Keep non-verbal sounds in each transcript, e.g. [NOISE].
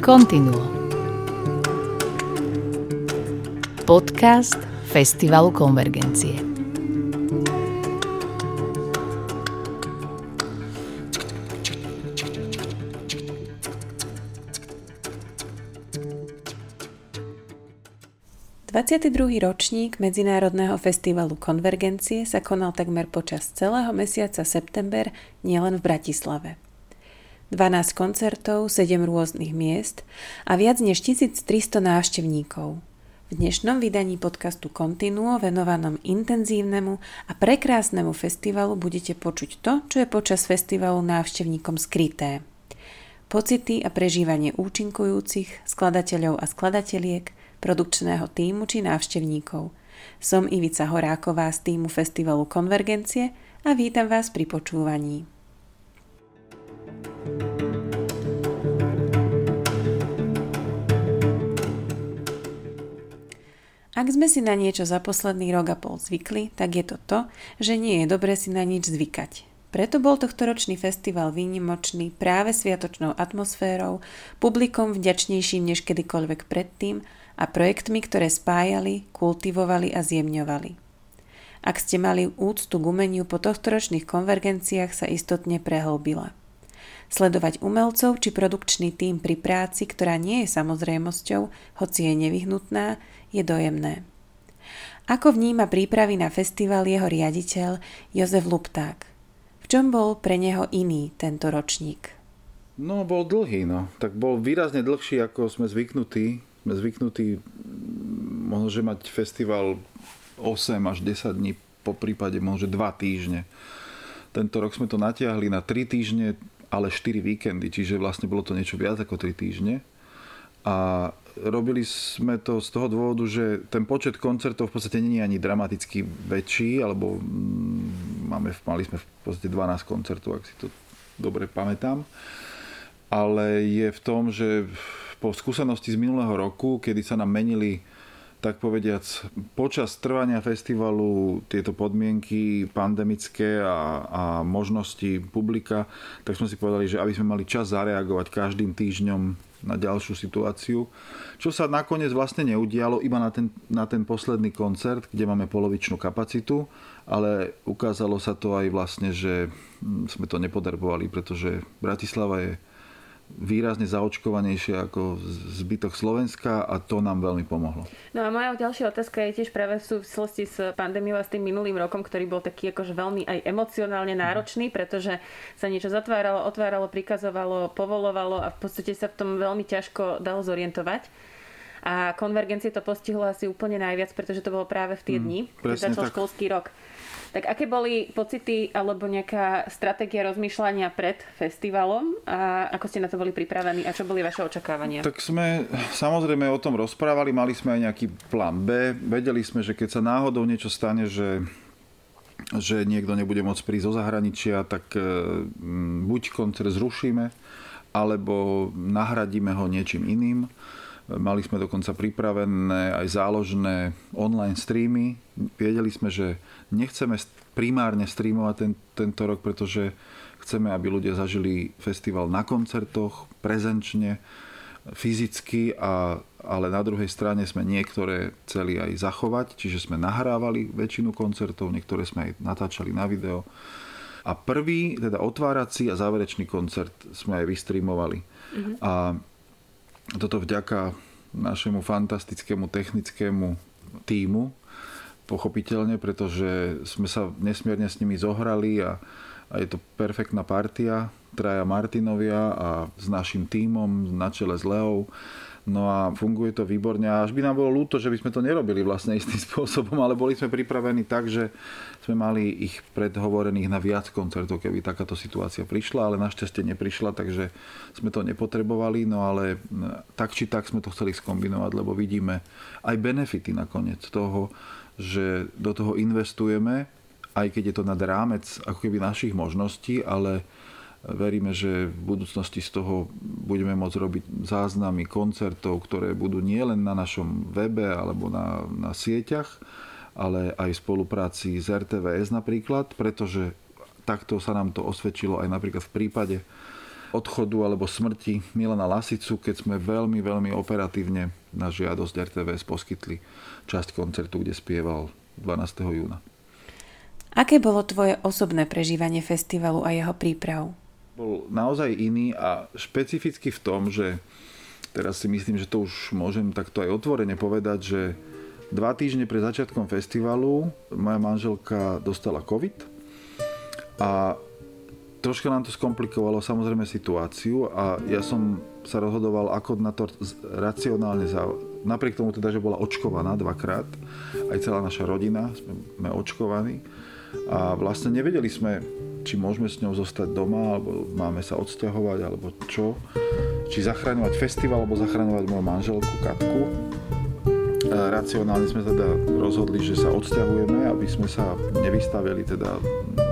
Continuo. Podcast Festivalu Konvergencie. 22. ročník Medzinárodného festivalu Konvergencie sa konal takmer počas celého mesiaca september nielen v Bratislave. 12 koncertov, 7 rôznych miest a viac než 1300 návštevníkov. V dnešnom vydaní podcastu Continuo venovanom intenzívnemu a prekrásnemu festivalu budete počuť to, čo je počas festivalu návštevníkom skryté. Pocity a prežívanie účinkujúcich, skladateľov a skladateliek – produkčného týmu či návštevníkov. Som Ivica Horáková z týmu Festivalu Konvergencie a vítam vás pri počúvaní. Ak sme si na niečo za posledný rok a pol zvykli, tak je to to, že nie je dobre si na nič zvykať. Preto bol tohtoročný festival výnimočný práve sviatočnou atmosférou, publikom vďačnejším než kedykoľvek predtým a projektmi, ktoré spájali, kultivovali a zjemňovali. Ak ste mali úctu k umeniu po tohtoročných konvergenciách sa istotne prehlbila. Sledovať umelcov či produkčný tím pri práci, ktorá nie je samozrejmosťou, hoci je nevyhnutná, je dojemné. Ako vníma prípravy na festival jeho riaditeľ Jozef Lupták? V čom bol pre neho iný tento ročník? No, bol dlhý, no. Tak bol výrazne dlhší, ako sme zvyknutí sme zvyknutí možno, že mať festival 8 až 10 dní, po prípade možno 2 týždne. Tento rok sme to natiahli na 3 týždne, ale 4 víkendy, čiže vlastne bolo to niečo viac ako 3 týždne. A robili sme to z toho dôvodu, že ten počet koncertov v podstate nie je ani dramaticky väčší, alebo mm, máme, mali sme v podstate 12 koncertov, ak si to dobre pamätám. Ale je v tom, že po skúsenosti z minulého roku, kedy sa nám menili tak povediac, počas trvania festivalu tieto podmienky pandemické a, a možnosti publika, tak sme si povedali, že aby sme mali čas zareagovať každým týždňom na ďalšiu situáciu, čo sa nakoniec vlastne neudialo iba na ten, na ten posledný koncert, kde máme polovičnú kapacitu, ale ukázalo sa to aj vlastne, že hm, sme to nepodrbovali, pretože Bratislava je výrazne zaočkovanejšie ako zbytok Slovenska a to nám veľmi pomohlo. No a moja ďalšia otázka je tiež práve v súvislosti s pandémiou a s tým minulým rokom, ktorý bol taký akože veľmi aj emocionálne náročný, pretože sa niečo zatváralo, otváralo, prikazovalo, povolovalo a v podstate sa v tom veľmi ťažko dalo zorientovať. A konvergencie to postihlo asi úplne najviac, pretože to bolo práve v tie mm, dni, keď začal tak. školský rok. Tak aké boli pocity alebo nejaká stratégia rozmýšľania pred festivalom a ako ste na to boli pripravení a čo boli vaše očakávania? Tak sme samozrejme o tom rozprávali, mali sme aj nejaký plán B. Vedeli sme, že keď sa náhodou niečo stane, že že niekto nebude môcť prísť zo zahraničia, tak e, buď koncert zrušíme, alebo nahradíme ho niečím iným. Mali sme dokonca pripravené aj záložné online streamy. Vedeli sme, že nechceme primárne streamovať ten, tento rok, pretože chceme, aby ľudia zažili festival na koncertoch, prezenčne, fyzicky, a, ale na druhej strane sme niektoré chceli aj zachovať, čiže sme nahrávali väčšinu koncertov, niektoré sme aj natáčali na video. A prvý, teda otvárací a záverečný koncert sme aj vystreamovali. Mm-hmm. A toto vďaka našemu fantastickému technickému týmu, pochopiteľne, pretože sme sa nesmierne s nimi zohrali a, a je to perfektná partia, traja Martinovia a s našim týmom na čele s Leou No a funguje to výborne. A až by nám bolo ľúto, že by sme to nerobili vlastne istým [LAUGHS] spôsobom, ale boli sme pripravení tak, že sme mali ich predhovorených na viac koncertov, keby takáto situácia prišla, ale našťastie neprišla, takže sme to nepotrebovali, no ale tak či tak sme to chceli skombinovať, lebo vidíme aj benefity nakoniec toho, že do toho investujeme, aj keď je to nad rámec ako keby našich možností, ale Veríme, že v budúcnosti z toho budeme môcť robiť záznamy koncertov, ktoré budú nielen na našom webe alebo na, na sieťach, ale aj v spolupráci s RTVS napríklad, pretože takto sa nám to osvedčilo aj napríklad v prípade odchodu alebo smrti Milana Lasicu, keď sme veľmi, veľmi operatívne na žiadosť RTVS poskytli časť koncertu, kde spieval 12. júna. Aké bolo tvoje osobné prežívanie festivalu a jeho príprav? Bol naozaj iný a špecificky v tom, že teraz si myslím, že to už môžem takto aj otvorene povedať, že dva týždne pred začiatkom festivalu moja manželka dostala COVID a troška nám to skomplikovalo samozrejme situáciu a ja som sa rozhodoval, ako na to racionálne za... Napriek tomu teda, že bola očkovaná dvakrát, aj celá naša rodina, sme očkovaní a vlastne nevedeli sme, či môžeme s ňou zostať doma, alebo máme sa odsťahovať, alebo čo. Či zachraňovať festival, alebo zachraňovať moju manželku Katku. Racionálne sme teda rozhodli, že sa odsťahujeme, aby sme sa nevystavili teda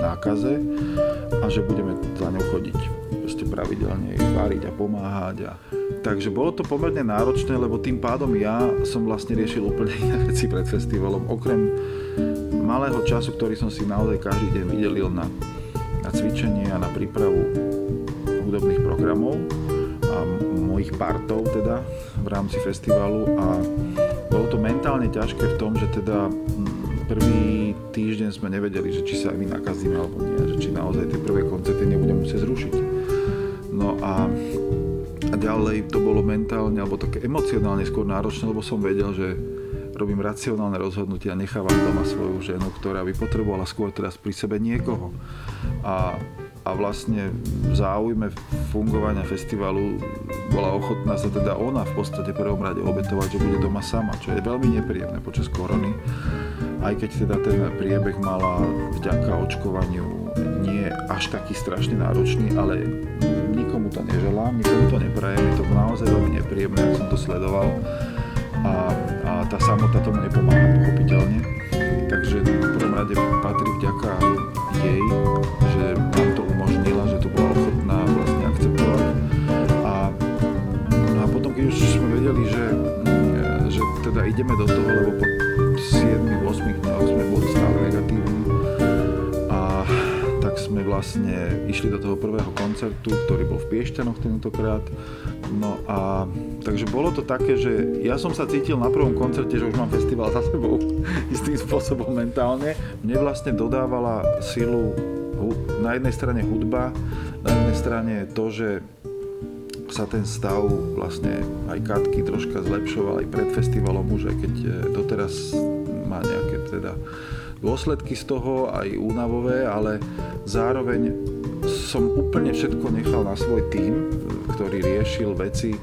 nákaze a že budeme za ňou chodiť proste pravidelne jej váriť a pomáhať. A... Takže bolo to pomerne náročné, lebo tým pádom ja som vlastne riešil úplne iné [LAUGHS] veci pred festivalom. Okrem malého času, ktorý som si naozaj každý deň vydelil na, na cvičenie a na prípravu hudobných programov a mojich partov teda v rámci festivalu a bolo to mentálne ťažké v tom, že teda prvý týždeň sme nevedeli, že či sa aj my nakazíme alebo nie, že či naozaj tie prvé koncerty nebudeme musieť zrušiť. No a ďalej to bolo mentálne alebo také emocionálne skôr náročné, lebo som vedel, že robím racionálne rozhodnutia, nechávam doma svoju ženu, ktorá by potrebovala skôr teraz pri sebe niekoho. A, a vlastne v záujme fungovania festivalu bola ochotná sa teda ona v podstate prvom rade obetovať, že bude doma sama, čo je veľmi nepríjemné počas korony. Aj keď teda ten priebeh mala vďaka očkovaniu nie až taký strašne náročný, ale nikomu to neželám, nikomu to neprajem, je to naozaj veľmi nepríjemné, ak som to sledoval a tá samota tomu nepomáha pochopiteľne. Takže v prvom rade patrí vďaka jej, že nám to umožnila, že to bola ochotná vlastne akceptovať. A, no a potom, keď už sme vedeli, že, že teda ideme do toho, lebo po 7-8 dňoch sme boli stále negatívni, a tak sme vlastne išli do toho prvého koncertu, ktorý bol v Piešťanoch tentokrát No a takže bolo to také, že ja som sa cítil na prvom koncerte, že už mám festival za sebou [LAUGHS] istým spôsobom mentálne. Mne vlastne dodávala silu na jednej strane hudba, na jednej strane to, že sa ten stav vlastne aj Katky troška zlepšoval aj pred festivalom už, aj keď e, doteraz má nejaké teda dôsledky z toho, aj únavové, ale zároveň som úplne všetko nechal na svoj tým, ktorý riešil veci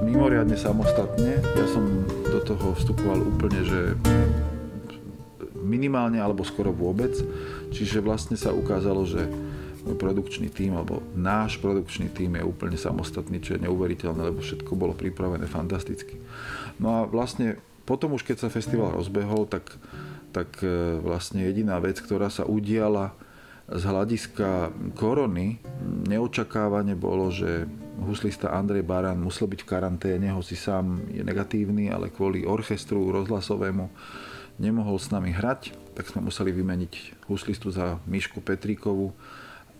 mimoriadne samostatne. Ja som do toho vstupoval úplne, že minimálne alebo skoro vôbec. Čiže vlastne sa ukázalo, že produkčný tím alebo náš produkčný tím je úplne samostatný, čo je neuveriteľné, lebo všetko bolo pripravené fantasticky. No a vlastne potom už keď sa festival rozbehol, tak, tak e, vlastne jediná vec, ktorá sa udiala z hľadiska korony, neočakávane bolo, že huslista Andrej Baran musel byť v karanténe, hoci sám je negatívny, ale kvôli orchestru rozhlasovému nemohol s nami hrať, tak sme museli vymeniť huslistu za Mišku Petríkovu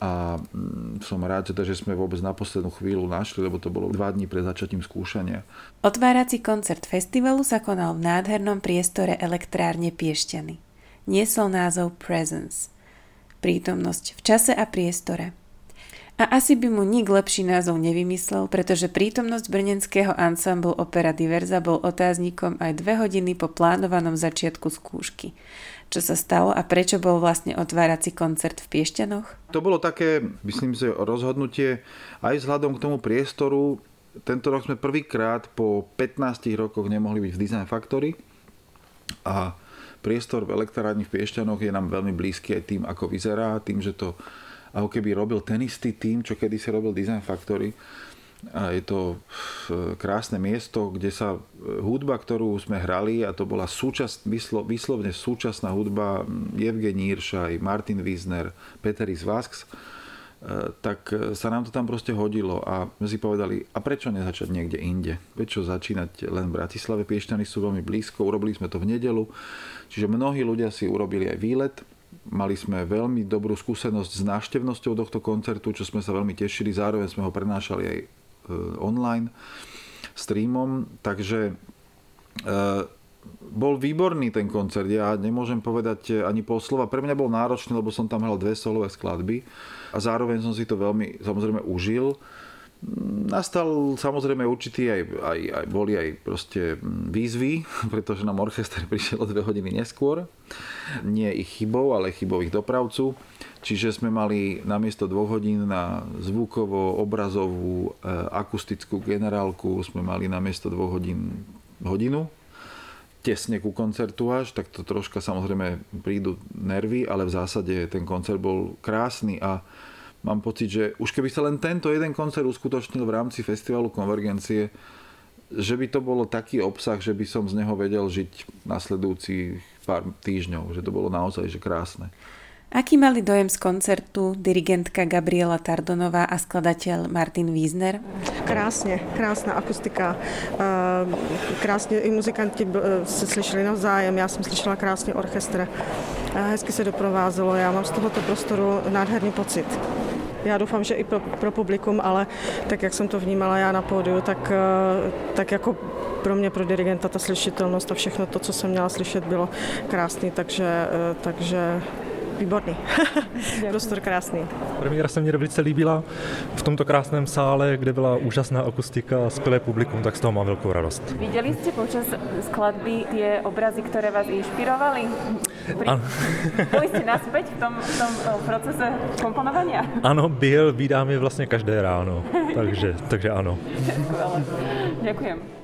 a mm, som rád, teda, že sme vôbec na poslednú chvíľu našli, lebo to bolo dva dní pred začatím skúšania. Otvárací koncert festivalu sa konal v nádhernom priestore elektrárne Piešťany. Niesol názov Presence. Prítomnosť v čase a priestore – a asi by mu nik lepší názov nevymyslel, pretože prítomnosť brnenského ansamblu Opera Diverza bol otáznikom aj dve hodiny po plánovanom začiatku skúšky. Čo sa stalo a prečo bol vlastne otvárací koncert v Piešťanoch? To bolo také, myslím si, rozhodnutie aj vzhľadom k tomu priestoru. Tento rok sme prvýkrát po 15 rokoch nemohli byť v Design Factory a priestor v elektrárni v Piešťanoch je nám veľmi blízky aj tým, ako vyzerá, tým, že to ako keby robil ten istý tým, čo kedy si robil Design Factory. A je to krásne miesto, kde sa e, hudba, ktorú sme hrali, a to bola súčasť, vyslo, vyslovne súčasná hudba Evgen Íršaj, Martin Wiesner, Peteris Vasks, e, tak sa nám to tam proste hodilo a sme si povedali, a prečo nezačať niekde inde? Prečo začínať len v Bratislave? Piešťany sú veľmi blízko, urobili sme to v nedelu, čiže mnohí ľudia si urobili aj výlet Mali sme veľmi dobrú skúsenosť s návštevnosťou tohto koncertu, čo sme sa veľmi tešili. Zároveň sme ho prenášali aj online streamom, takže bol výborný ten koncert. Ja nemôžem povedať ani pol slova. Pre mňa bol náročný, lebo som tam hral dve solové skladby a zároveň som si to veľmi samozrejme užil. Nastal samozrejme určitý aj, aj, aj boli aj proste výzvy, [LAUGHS] pretože nám orchester prišiel o dve hodiny neskôr. Nie ich chybou, ale chybou ich dopravcu. Čiže sme mali namiesto dvoch hodín na zvukovo, obrazovú, e, akustickú generálku sme mali namiesto dvoch hodín hodinu tesne ku koncertu až, tak to troška samozrejme prídu nervy, ale v zásade ten koncert bol krásny a mám pocit, že už keby sa len tento jeden koncert uskutočnil v rámci festivalu Konvergencie, že by to bolo taký obsah, že by som z neho vedel žiť nasledujúcich pár týždňov, že to bolo naozaj že krásne. Aký mali dojem z koncertu dirigentka Gabriela Tardonová a skladateľ Martin Wiesner? Krásně, krásná akustika, ehm, krásně i muzikanti se slyšeli navzájem, já jsem slyšela krásně orchestr, hezky se doprovázelo, já mám z tohoto prostoru nádherný pocit. Já doufám, že i pro, pro publikum, ale tak, jak jsem to vnímala já na pódiu, tak, eh, tak jako pro mě, pro dirigenta, ta slyšitelnost a všechno to, co jsem měla slyšet, bylo krásný, takže, eh, takže výborný. Prostor krásný. Premiéra se mně velice líbila v tomto krásném sále, kde byla úžasná akustika a skvělé publikum, tak z toho mám velkou radost. Viděli jste počas skladby tie obrazy, které vás inšpirovali? Pri... [LAUGHS] Byli jste naspäť v tom, v tom eh, procese komponovania? Ano, byl, vydám je vlastně každé ráno, takže, takže ano. Děkujem.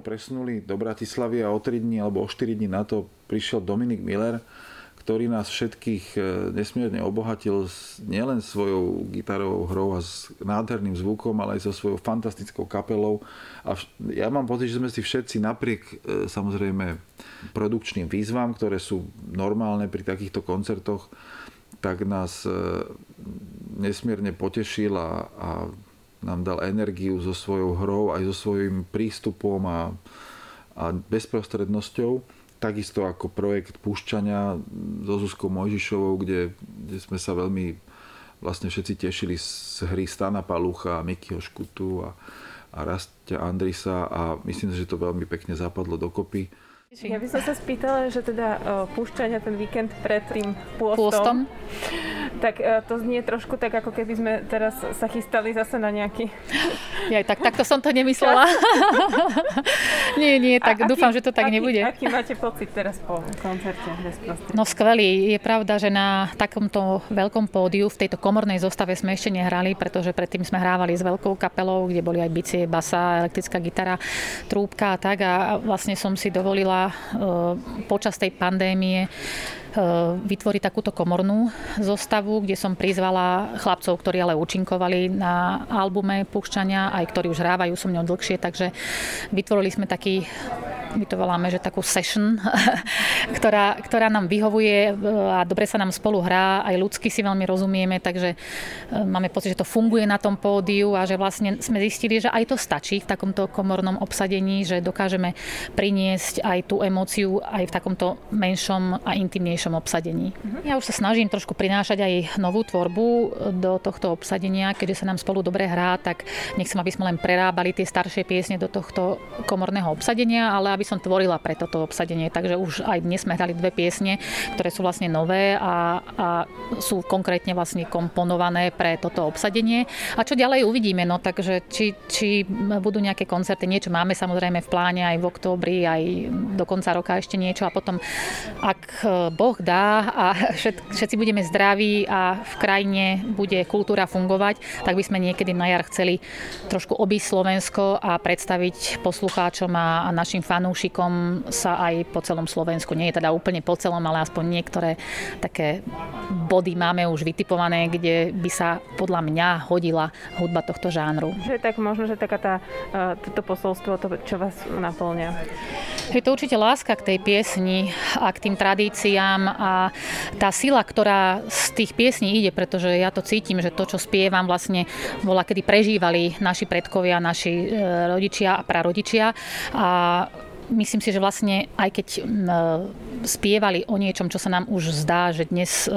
Presunuli do Bratislavy a o 3 dní alebo o 4 dní na to prišiel Dominik Miller, ktorý nás všetkých e, nesmierne obohatil nielen svojou gitarovou hrou a s nádherným zvukom, ale aj so svojou fantastickou kapelou. A ja mám pocit, že sme si všetci napriek e, samozrejme produkčným výzvam, ktoré sú normálne pri takýchto koncertoch, tak nás e, nesmierne potešil a, a nám dal energiu so svojou hrou, aj so svojím prístupom a, a bezprostrednosťou. Takisto ako projekt Púšťania so Zuzkou Mojžišovou, kde, kde sme sa veľmi vlastne všetci tešili z hry Stana Palucha, Mikyho Škutu a, a Rastia Andrisa a myslím, že to veľmi pekne zapadlo dokopy. Ja by som sa spýtala, že teda uh, púšťania ten víkend pred tým pôstom, pôstom. tak e, to znie trošku tak, ako keby sme teraz sa chystali zase na nejaký... Ja, tak takto som to nemyslela. [LAUGHS] nie, nie, tak a dúfam, aký, že to tak aký, nebude. Aký máte pocit teraz po koncerte? No skvelý. Je pravda, že na takomto veľkom pódiu v tejto komornej zostave sme ešte nehrali, pretože predtým sme hrávali s veľkou kapelou, kde boli aj bicie, basa, elektrická gitara, trúbka a tak. A vlastne som si dovolila počas tej pandémie vytvoriť takúto komornú zostavu, kde som prizvala chlapcov, ktorí ale účinkovali na albume Púšťania, aj ktorí už hrávajú so mňou dlhšie, takže vytvorili sme taký my to voláme, že takú session, [LAUGHS] ktorá, ktorá nám vyhovuje eh, a dobre sa nám spolu hrá, aj ľudsky si veľmi rozumieme, takže eh, máme pocit, že to funguje na tom pódiu a že vlastne sme zistili, že aj to stačí v takomto komornom obsadení, že dokážeme priniesť aj tú emóciu aj v takomto menšom a intimnejšom voľnejšom obsadení. Ja už sa snažím trošku prinášať aj novú tvorbu do tohto obsadenia, keďže sa nám spolu dobre hrá, tak nechcem, aby sme len prerábali tie staršie piesne do tohto komorného obsadenia, ale aby som tvorila pre toto obsadenie. Takže už aj dnes sme hrali dve piesne, ktoré sú vlastne nové a, a sú konkrétne vlastne komponované pre toto obsadenie. A čo ďalej uvidíme, no takže či, či budú nejaké koncerty, niečo máme samozrejme v pláne aj v októbri, aj do konca roka ešte niečo a potom, ak Boh Boh dá a všetci budeme zdraví a v krajine bude kultúra fungovať, tak by sme niekedy na jar chceli trošku obísť Slovensko a predstaviť poslucháčom a našim fanúšikom sa aj po celom Slovensku. Nie je teda úplne po celom, ale aspoň niektoré také body máme už vytipované, kde by sa podľa mňa hodila hudba tohto žánru. Že tak možno, že taká tá, e, toto posolstvo, to, čo vás naplňa. Je to určite láska k tej piesni a k tým tradíciám a tá sila, ktorá z tých piesní ide, pretože ja to cítim, že to, čo spievam, vlastne bola, kedy prežívali naši predkovia, naši e, rodičia a prarodičia. A myslím si, že vlastne aj keď spievali o niečom, čo sa nám už zdá, že dnes e,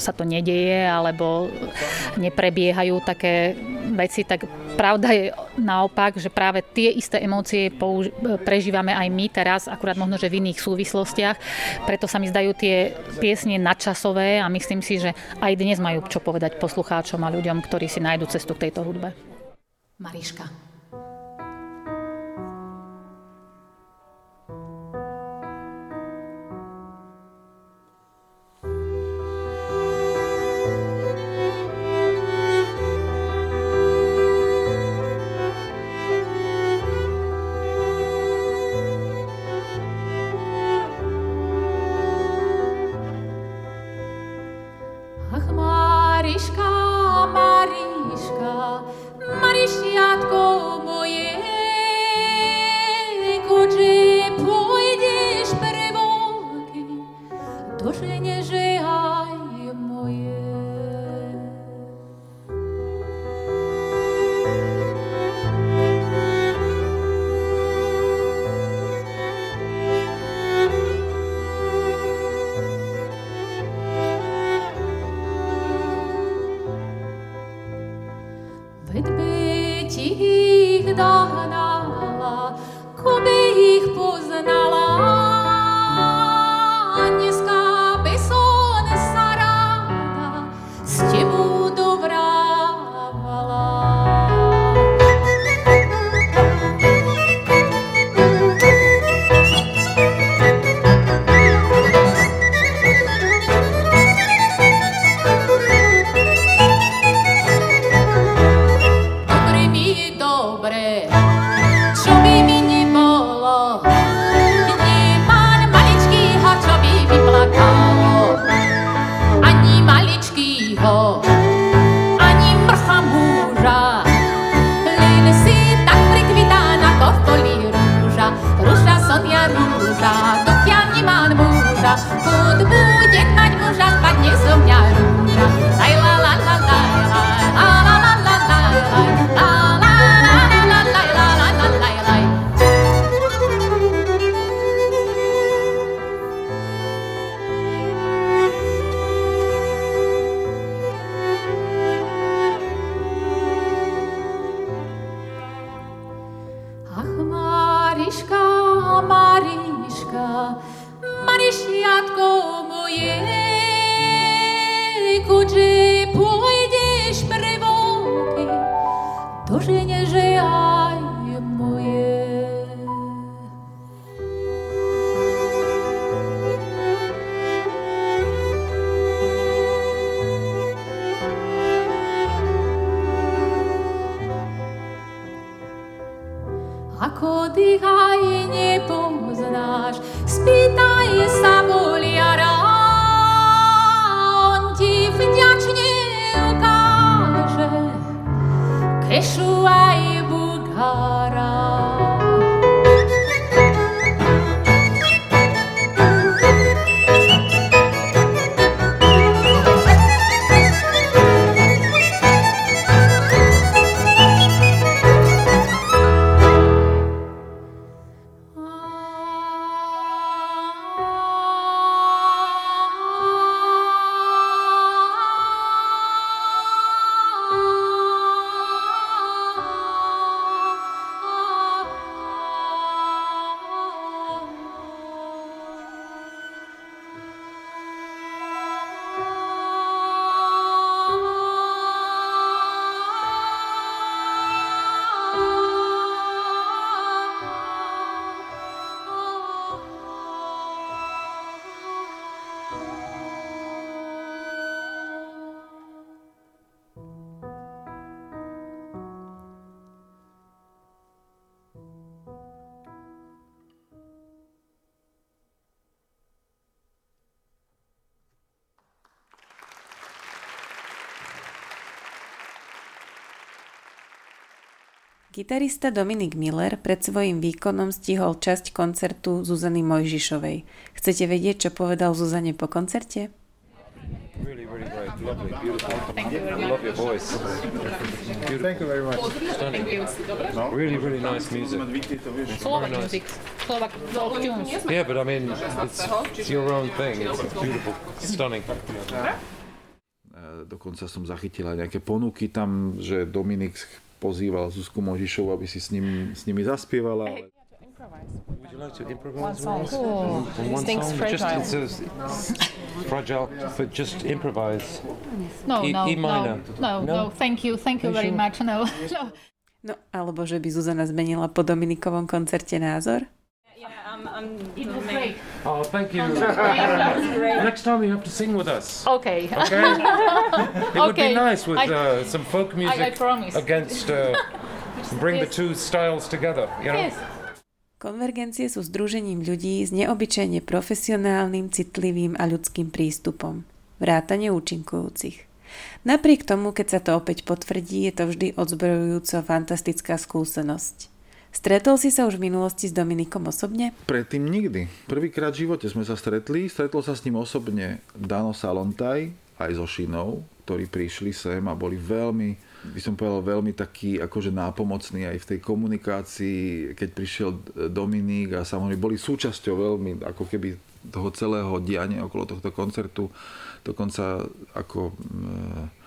sa to nedeje alebo neprebiehajú také veci, tak pravda je naopak, že práve tie isté emócie použ- prežívame aj my teraz, akurát možno, že v iných súvislostiach. Preto sa mi zdajú tie piesne nadčasové a myslím si, že aj dnes majú čo povedať poslucháčom a ľuďom, ktorí si nájdu cestu k tejto hudbe. Mariška. muža. Chud bude mať muža, spadne zo. Gitarista Dominik Miller pred svojím výkonom stihol časť koncertu Zuzany Mojžišovej. Chcete vedieť, čo povedal Zuzane po koncerte? Really, really great. Lovely, beautiful. Thank you very much. Love your voice. Beautiful. Thank you very much. Stunning. Really, really nice music. Slovak Very nice. music, Slovak tunes. Yeah, but I mean, it's, it's your own thing. It's beautiful, stunning. Dokonca som zachytila nejaké ponuky tam, že Dominik pozýval Zuzku Možišovu, aby si s, ním, s nimi zaspievala. Ale... Would you like to improvise? song. with us? On one Things song? Just, fragile. it's a, it's fragile, but just improvise. No, E- no, E minor. no, no, No? no, thank you, thank you very much, no. no. No, alebo že by Zuzana zmenila po Dominikovom koncerte názor? It was great. Oh, thank you. Next time you have to sing with us. Okay. Okay? [LAUGHS] It would Okay. be nice with I- uh, some folk I, I music promise. against. Uh, [LAUGHS] bring the Yes. two styles together. You know. Yes. Konvergencie sú združením ľudí s neobyčajne profesionálnym, citlivým a ľudským prístupom. Vrátane účinkujúcich. Napriek tomu, keď sa to opäť potvrdí, je to vždy odzbrojujúco fantastická skúsenosť. Stretol si sa už v minulosti s Dominikom osobne? Predtým nikdy. Prvýkrát v živote sme sa stretli. Stretol sa s ním osobne Dano Salontaj aj so Šinou, ktorí prišli sem a boli veľmi, by som povedal, veľmi takí akože nápomocní aj v tej komunikácii, keď prišiel Dominik a samozrejme boli súčasťou veľmi ako keby toho celého diania okolo tohto koncertu. Dokonca ako mm,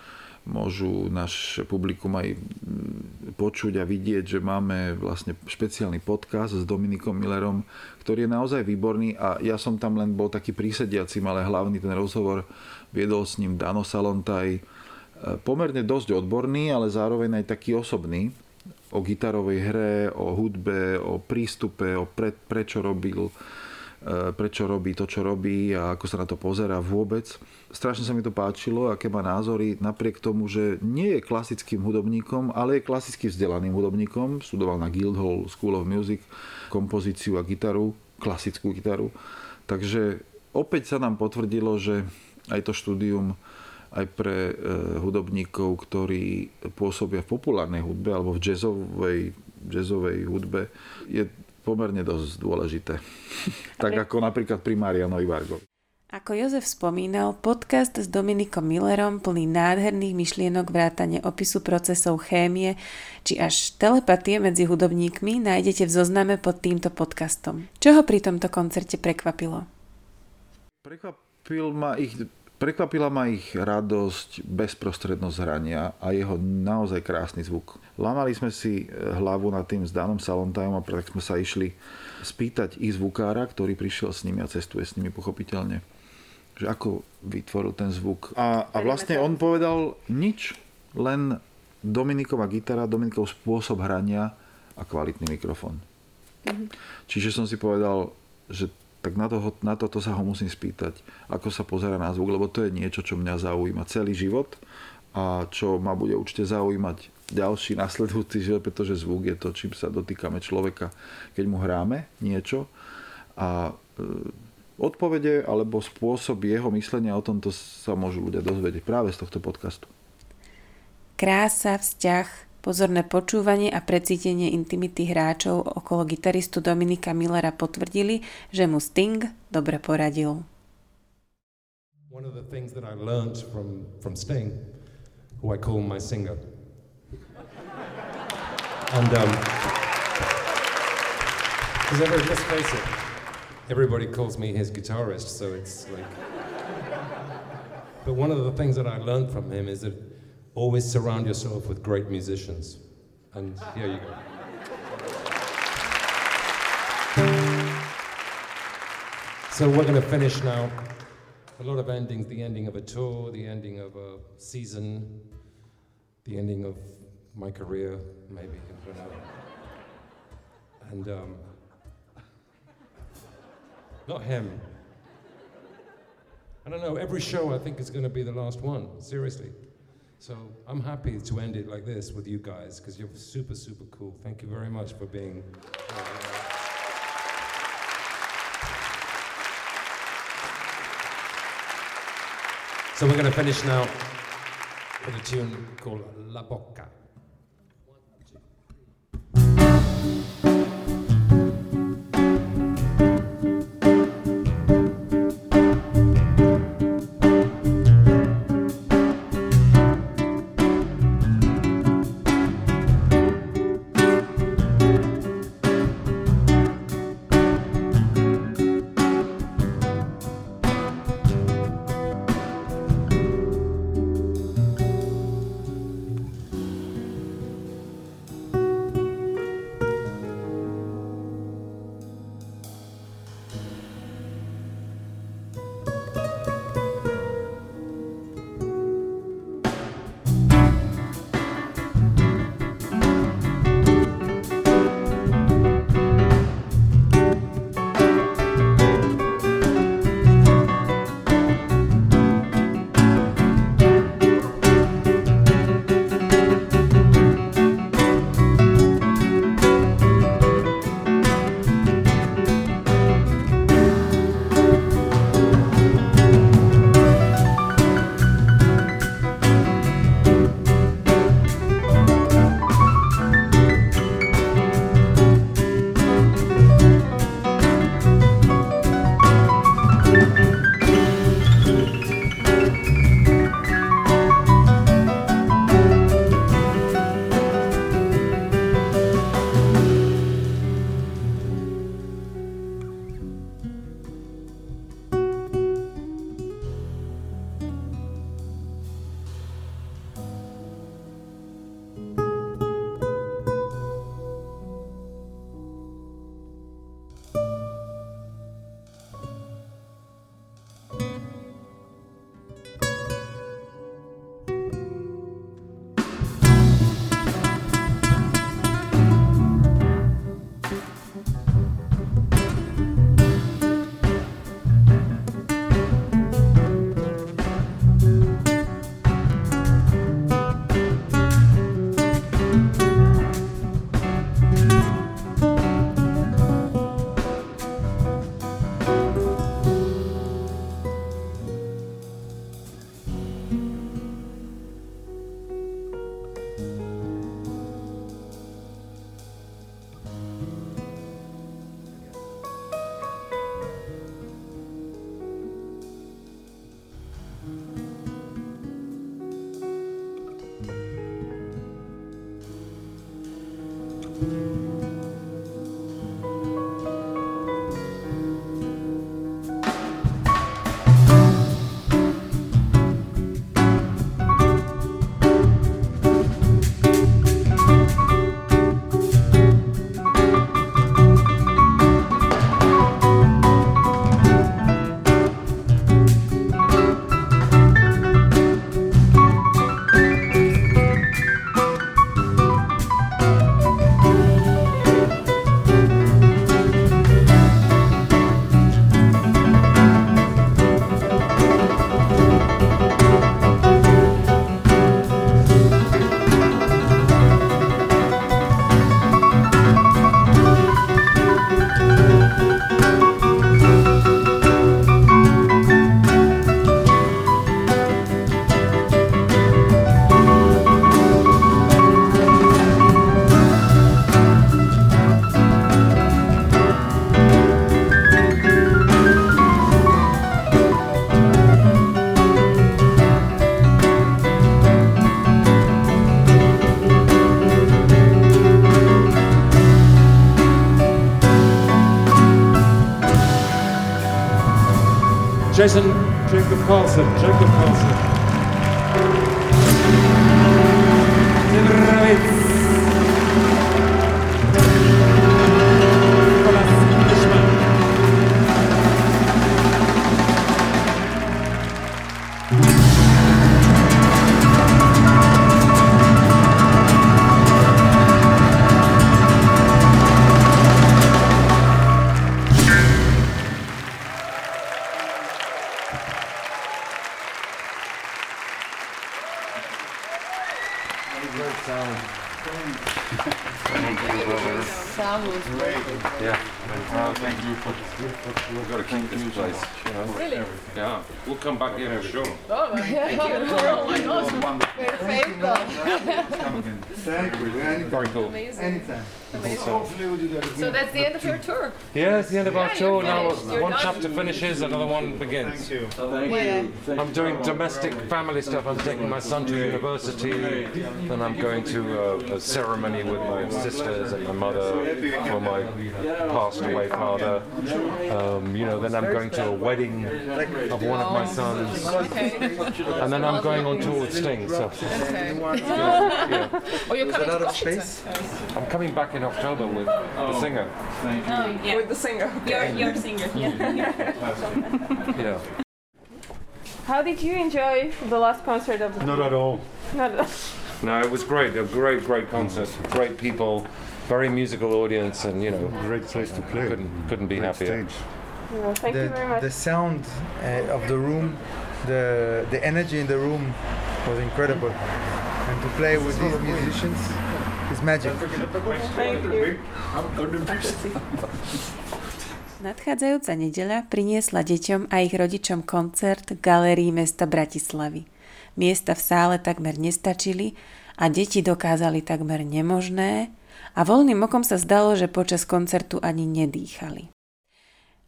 môžu náš publikum aj mm, počuť a vidieť, že máme vlastne špeciálny podcast s Dominikom Millerom, ktorý je naozaj výborný a ja som tam len bol taký prísediacim, ale hlavný ten rozhovor viedol s ním Dano Salontaj, e, pomerne dosť odborný, ale zároveň aj taký osobný. O gitarovej hre, o hudbe, o prístupe, o pre, prečo robil prečo robí to, čo robí a ako sa na to pozera vôbec. Strašne sa mi to páčilo, aké má názory, napriek tomu, že nie je klasickým hudobníkom, ale je klasicky vzdelaným hudobníkom. Studoval na Guildhall School of Music kompozíciu a gitaru, klasickú gitaru. Takže opäť sa nám potvrdilo, že aj to štúdium aj pre e, hudobníkov, ktorí pôsobia v populárnej hudbe alebo v jazzovej, jazzovej hudbe, je pomerne dosť dôležité. [LAUGHS] tak ako napríklad pri Marianovi Vargovi. Ako Jozef spomínal, podcast s Dominikom Millerom plný nádherných myšlienok vrátane opisu procesov chémie či až telepatie medzi hudobníkmi nájdete v zozname pod týmto podcastom. Čo ho pri tomto koncerte prekvapilo? Prekvapil ma ich, prekvapila ma ich radosť, bezprostrednosť hrania a jeho naozaj krásny zvuk. Lamali sme si hlavu nad tým s Danom Salontajom a tak sme sa išli spýtať ich zvukára, ktorý prišiel s nimi a cestuje s nimi pochopiteľne že ako vytvoril ten zvuk. A, a vlastne on povedal nič, len Dominiková gitara, Dominikov spôsob hrania a kvalitný mikrofón. Mm-hmm. Čiže som si povedal, že tak na, toho, na toto sa ho musím spýtať, ako sa pozera na zvuk, lebo to je niečo, čo mňa zaujíma celý život a čo ma bude určite zaujímať ďalší [LAUGHS] nasledujúci život, pretože zvuk je to, čím sa dotýkame človeka, keď mu hráme niečo. A e, odpovede alebo spôsob jeho myslenia o tomto sa môžu ľudia dozvedieť práve z tohto podcastu. Krása, vzťah, pozorné počúvanie a precítenie intimity hráčov okolo gitaristu Dominika Millera potvrdili, že mu Sting dobre poradil. One of the things that I learned from, from Sting, who I call my singer. And, um, because every, let's face it, everybody calls me his guitarist, so it's like. But one of the things that I learned from him is that always surround yourself with great musicians. And here you go. So we're going to finish now. A lot of endings the ending of a tour, the ending of a season, the ending of my career, maybe. I don't know. And um, not him. I don't know. Every show I think is going to be the last one, seriously. So I'm happy to end it like this with you guys because you're super, super cool. Thank you very much for being. So we're going to finish now with a tune called La Bocca. Sypczyk finishes, another one begins. Thank you. Yeah. I'm doing domestic family stuff. I'm taking my son to university, then I'm going to uh, a ceremony with my sisters and my mother for my passed away father. Um, you know, then I'm going to a wedding of one of my sons, and then I'm going on tour with Sting. So Okay. yeah, [LAUGHS] Oh, you're coming to Washington. I'm coming back in October with the singer. Oh, yeah. With the singer. You're, you're singer. Yeah. [LAUGHS] Yeah. How did you enjoy the last concert of the Not at all. Not at all. No, it was great. A great, great concert. Great people, very musical audience, and you know, Great place to play. couldn't couldn't be Great happier. stage. No, thank you very the, much. the sound uh, of the room, the the energy in the room was incredible, and to play with these musicians is magic. Thank you. Nadchádzajúca nedeľa priniesla deťom a ich rodičom koncert v mesta Bratislavy. Miesta v sále takmer nestačili a deti dokázali takmer nemožné a voľným okom sa zdalo, že počas koncertu ani nedýchali.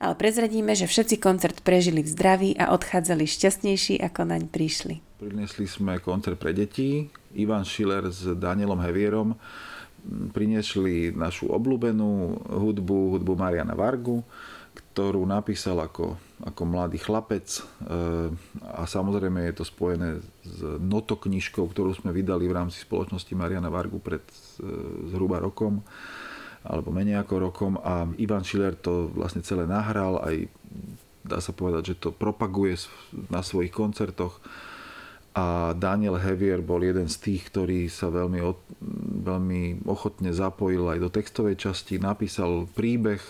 Ale prezradíme, že všetci koncert prežili v zdraví a odchádzali šťastnejší, ako naň prišli. Priniesli sme koncert pre deti. Ivan Schiller s Danielom Hevierom priniesli našu obľúbenú hudbu, hudbu Mariana Vargu, ktorú napísal ako, ako mladý chlapec. E, a samozrejme je to spojené s notoknižkou, ktorú sme vydali v rámci spoločnosti Mariana Vargu pred e, zhruba rokom alebo menej ako rokom. A Ivan Schiller to vlastne celé nahral aj dá sa povedať, že to propaguje na svojich koncertoch a Daniel Hevier bol jeden z tých, ktorý sa veľmi, od, veľmi ochotne zapojil aj do textovej časti, napísal príbeh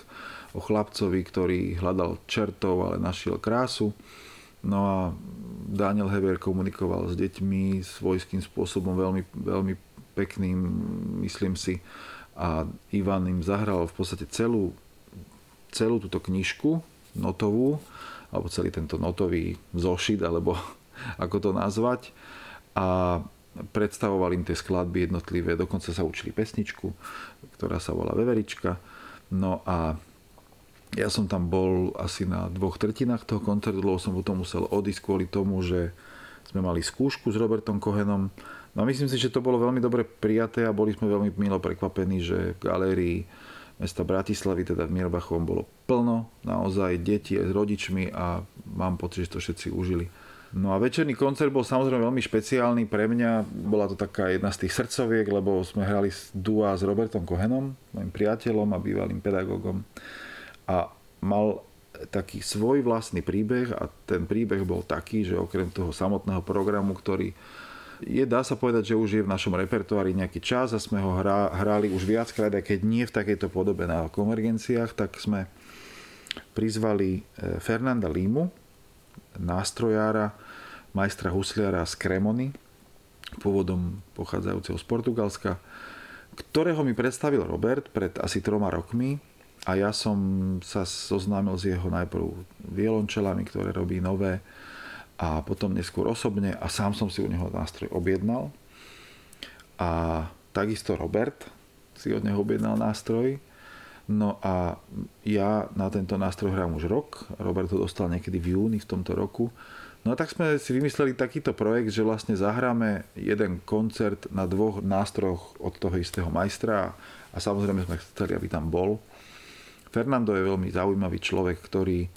o chlapcovi, ktorý hľadal čertov, ale našiel krásu. No a Daniel Hevier komunikoval s deťmi svojským spôsobom veľmi, veľmi pekným, myslím si. A Ivan im zahral v podstate celú, celú túto knižku notovú, alebo celý tento notový zošit, alebo ako to nazvať. A predstavoval im tie skladby jednotlivé, dokonca sa učili pesničku, ktorá sa volá Veverička. No a ja som tam bol asi na dvoch tretinách toho koncertu, lebo som potom musel odísť kvôli tomu, že sme mali skúšku s Robertom Kohenom. No a myslím si, že to bolo veľmi dobre prijaté a boli sme veľmi milo prekvapení, že v galérii mesta Bratislavy, teda v Mirbachovom, bolo plno, naozaj deti s rodičmi a mám pocit, že to všetci užili. No a večerný koncert bol samozrejme veľmi špeciálny pre mňa. Bola to taká jedna z tých srdcoviek, lebo sme hrali dua s Robertom Kohenom, mojim priateľom a bývalým pedagógom. A mal taký svoj vlastný príbeh a ten príbeh bol taký, že okrem toho samotného programu, ktorý je, dá sa povedať, že už je v našom repertoári nejaký čas a sme ho hrá, hrali už viackrát, aj keď nie v takejto podobe na konvergenciách, tak sme prizvali Fernanda Límu, nástrojára, majstra husliara z Kremony, pôvodom pochádzajúceho z Portugalska, ktorého mi predstavil Robert pred asi troma rokmi a ja som sa zoznámil s jeho najprv violončelami, ktoré robí nové a potom neskôr osobne a sám som si u neho nástroj objednal. A takisto Robert si od neho objednal nástroj. No a ja na tento nástroj hrám už rok. Robert ho dostal niekedy v júni v tomto roku. No a tak sme si vymysleli takýto projekt, že vlastne zahráme jeden koncert na dvoch nástrojoch od toho istého majstra a samozrejme sme chceli, aby tam bol. Fernando je veľmi zaujímavý človek, ktorý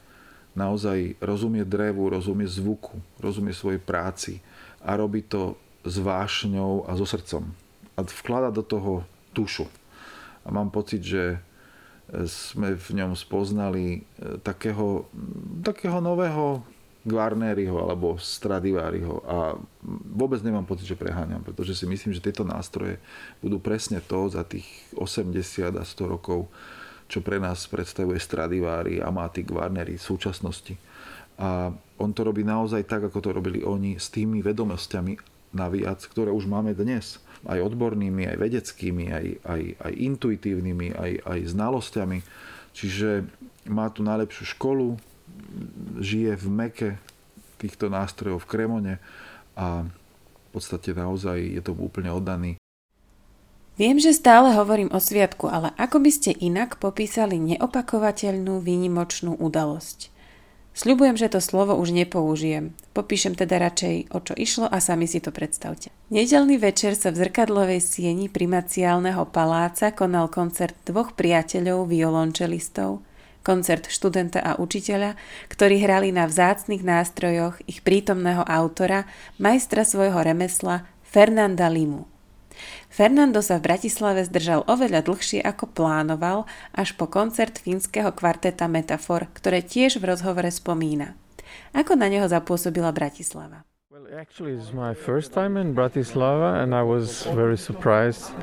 naozaj rozumie drevu, rozumie zvuku, rozumie svojej práci a robí to s vášňou a so srdcom. A vklada do toho tušu. A mám pocit, že sme v ňom spoznali e, takého, takého nového Guarneriho alebo Stradivariho a vôbec nemám pocit, že preháňam, pretože si myslím, že tieto nástroje budú presne to za tých 80 a 100 rokov, čo pre nás predstavuje Stradivari, Amati, Guarneri v súčasnosti. A on to robí naozaj tak, ako to robili oni, s tými vedomosťami naviac, ktoré už máme dnes. Aj odbornými, aj vedeckými, aj, aj, aj intuitívnymi, aj, aj znalosťami. Čiže má tu najlepšiu školu, žije v meke týchto nástrojov v Kremone a v podstate naozaj je to úplne oddaný. Viem, že stále hovorím o sviatku, ale ako by ste inak popísali neopakovateľnú výnimočnú udalosť? Sľubujem, že to slovo už nepoužijem. Popíšem teda radšej, o čo išlo a sami si to predstavte. Nedelný večer sa v zrkadlovej sieni primaciálneho paláca konal koncert dvoch priateľov violončelistov, koncert študenta a učiteľa, ktorí hrali na vzácnych nástrojoch ich prítomného autora, majstra svojho remesla Fernanda Limu. Fernando sa v Bratislave zdržal oveľa dlhšie ako plánoval, až po koncert fínskeho kvarteta Metafor, ktoré tiež v rozhovore spomína. Ako na neho zapôsobila Bratislava? Actually, it's my first time in Bratislava, and I was very surprised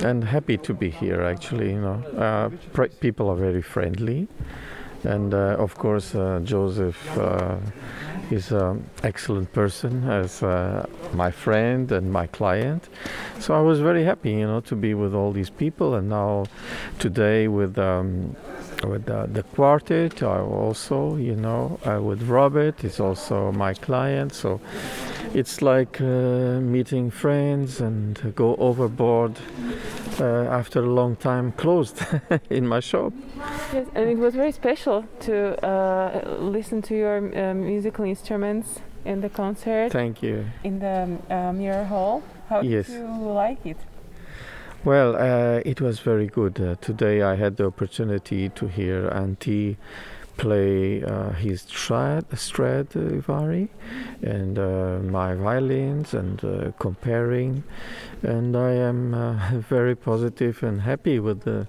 and happy to be here. Actually, you know, uh, pr- people are very friendly, and uh, of course, uh, Joseph uh, is an excellent person as uh, my friend and my client. So I was very happy, you know, to be with all these people, and now today with. Um, with uh, the quartet I also you know uh, with robert is also my client so it's like uh, meeting friends and go overboard uh, after a long time closed [LAUGHS] in my shop yes and it was very special to uh, listen to your uh, musical instruments in the concert thank you in the mirror hall how yes. did you like it well, uh, it was very good. Uh, today I had the opportunity to hear Antti play uh, his Strad, Stradivari and uh, my violins and uh, comparing. And I am uh, [LAUGHS] very positive and happy with the,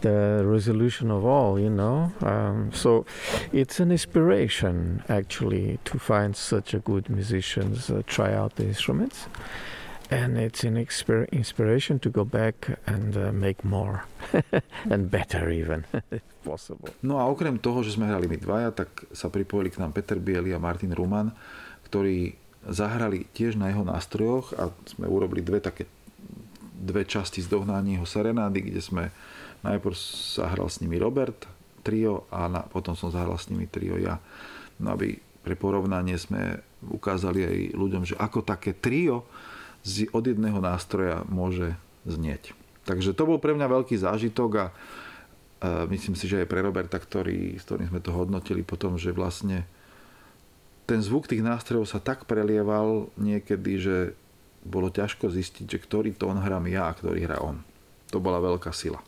the resolution of all, you know. Um, so it's an inspiration actually to find such a good musicians try out the instruments and it's an expir- inspiration to go back and uh, make more [LAUGHS] and better even [LAUGHS] if possible. No a okrem toho, že sme hrali my dvaja, tak sa pripojili k nám Peter Bieli a Martin Ruman, ktorí zahrali tiež na jeho nástrojoch a sme urobili dve také dve časti z dohnaního serenády, kde sme najprv zahral s nimi Robert trio a na, potom som zahral s nimi trio ja. No aby pre porovnanie sme ukázali aj ľuďom, že ako také trio z, od jedného nástroja môže znieť. Takže to bol pre mňa veľký zážitok a myslím si, že aj pre Roberta, ktorý, s ktorým sme to hodnotili potom, že vlastne ten zvuk tých nástrojov sa tak prelieval niekedy, že bolo ťažko zistiť, že ktorý tón hrám ja a ktorý hrá on. To bola veľká sila.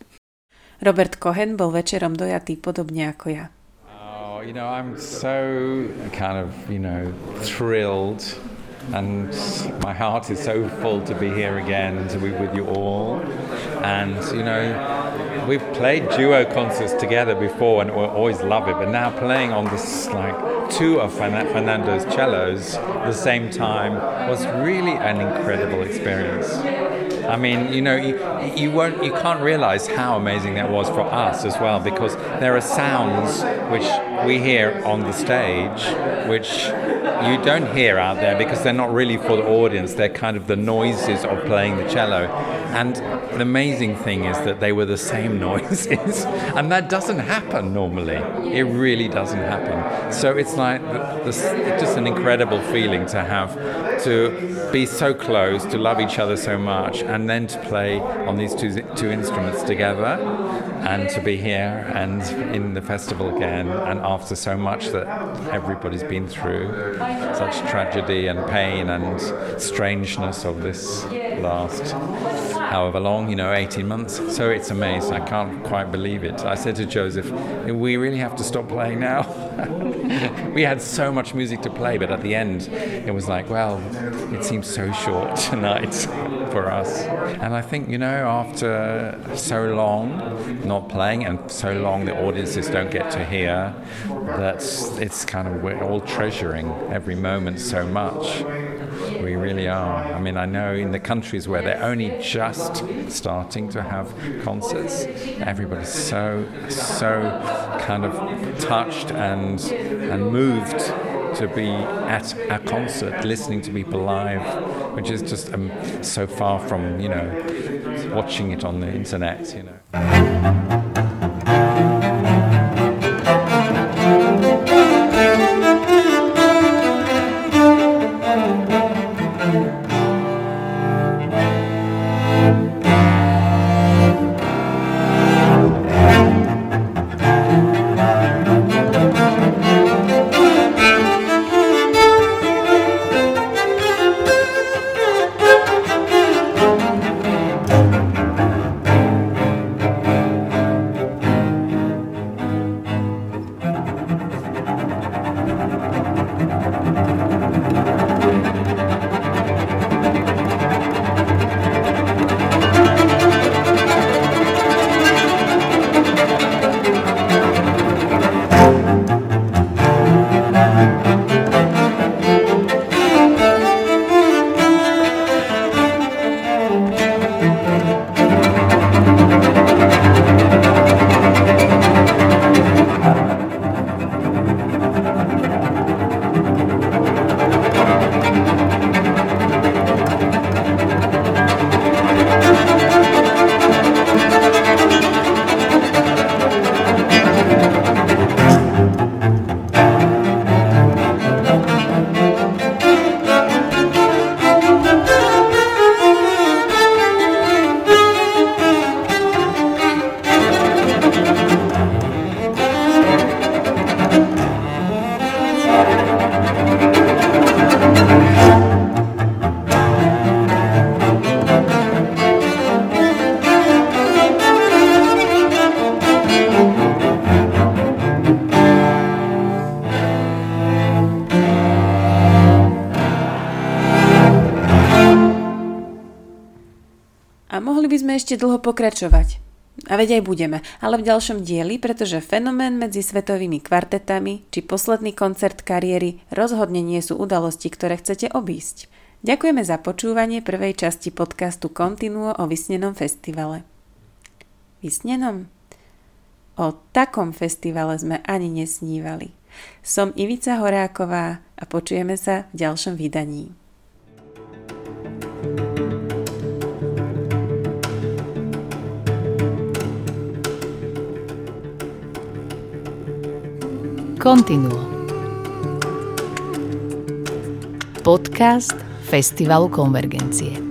Robert Cohen bol večerom dojatý podobne ako ja. Oh, you know, I'm so kind of, you know, thrilled and my heart is so full to be here again and to be with you all. And you know, we've played duo concerts together before, and we always love it. But now playing on this like two of Fernando's cellos at the same time was really an incredible experience. I mean, you know, you, you won't, you can't realize how amazing that was for us as well, because there are sounds which we hear on the stage, which you don't hear out there because they're not really for the audience. They're kind of the noises of playing the cello. And the amazing thing is that they were the same [LAUGHS] noises, and that doesn't happen normally. It really doesn't happen. So it's like this, just an incredible feeling to have to be so close, to love each other so much, and then to play on these two two instruments together, and to be here and in the festival again, and after so much that everybody's been through, such tragedy and pain and strangeness of this last however long, you know, 18 months. So it's amazing. I can't quite believe it. I said to Joseph, we really have to stop playing now. [LAUGHS] we had so much music to play, but at the end, it was like, well, it seems so short tonight [LAUGHS] for us. And I think, you know, after so long not playing and so long the audiences don't get to hear, that it's kind of, we're all treasuring every moment so much. We really are. I mean, I know in the countries where they're only just starting to have concerts, everybody's so, so kind of touched and, and moved to be at a concert, listening to people live, which is just um, so far from, you know, watching it on the internet, you know. Ešte dlho pokračovať. A veď aj budeme, ale v ďalšom dieli, pretože fenomén medzi svetovými kvartetami či posledný koncert kariéry rozhodne nie sú udalosti, ktoré chcete obísť. Ďakujeme za počúvanie prvej časti podcastu Continuo o Vysnenom festivale. Vysnenom? O takom festivale sme ani nesnívali. Som Ivica Horáková a počujeme sa v ďalšom vydaní. Continuo. Podcast Festivalu Konvergencie.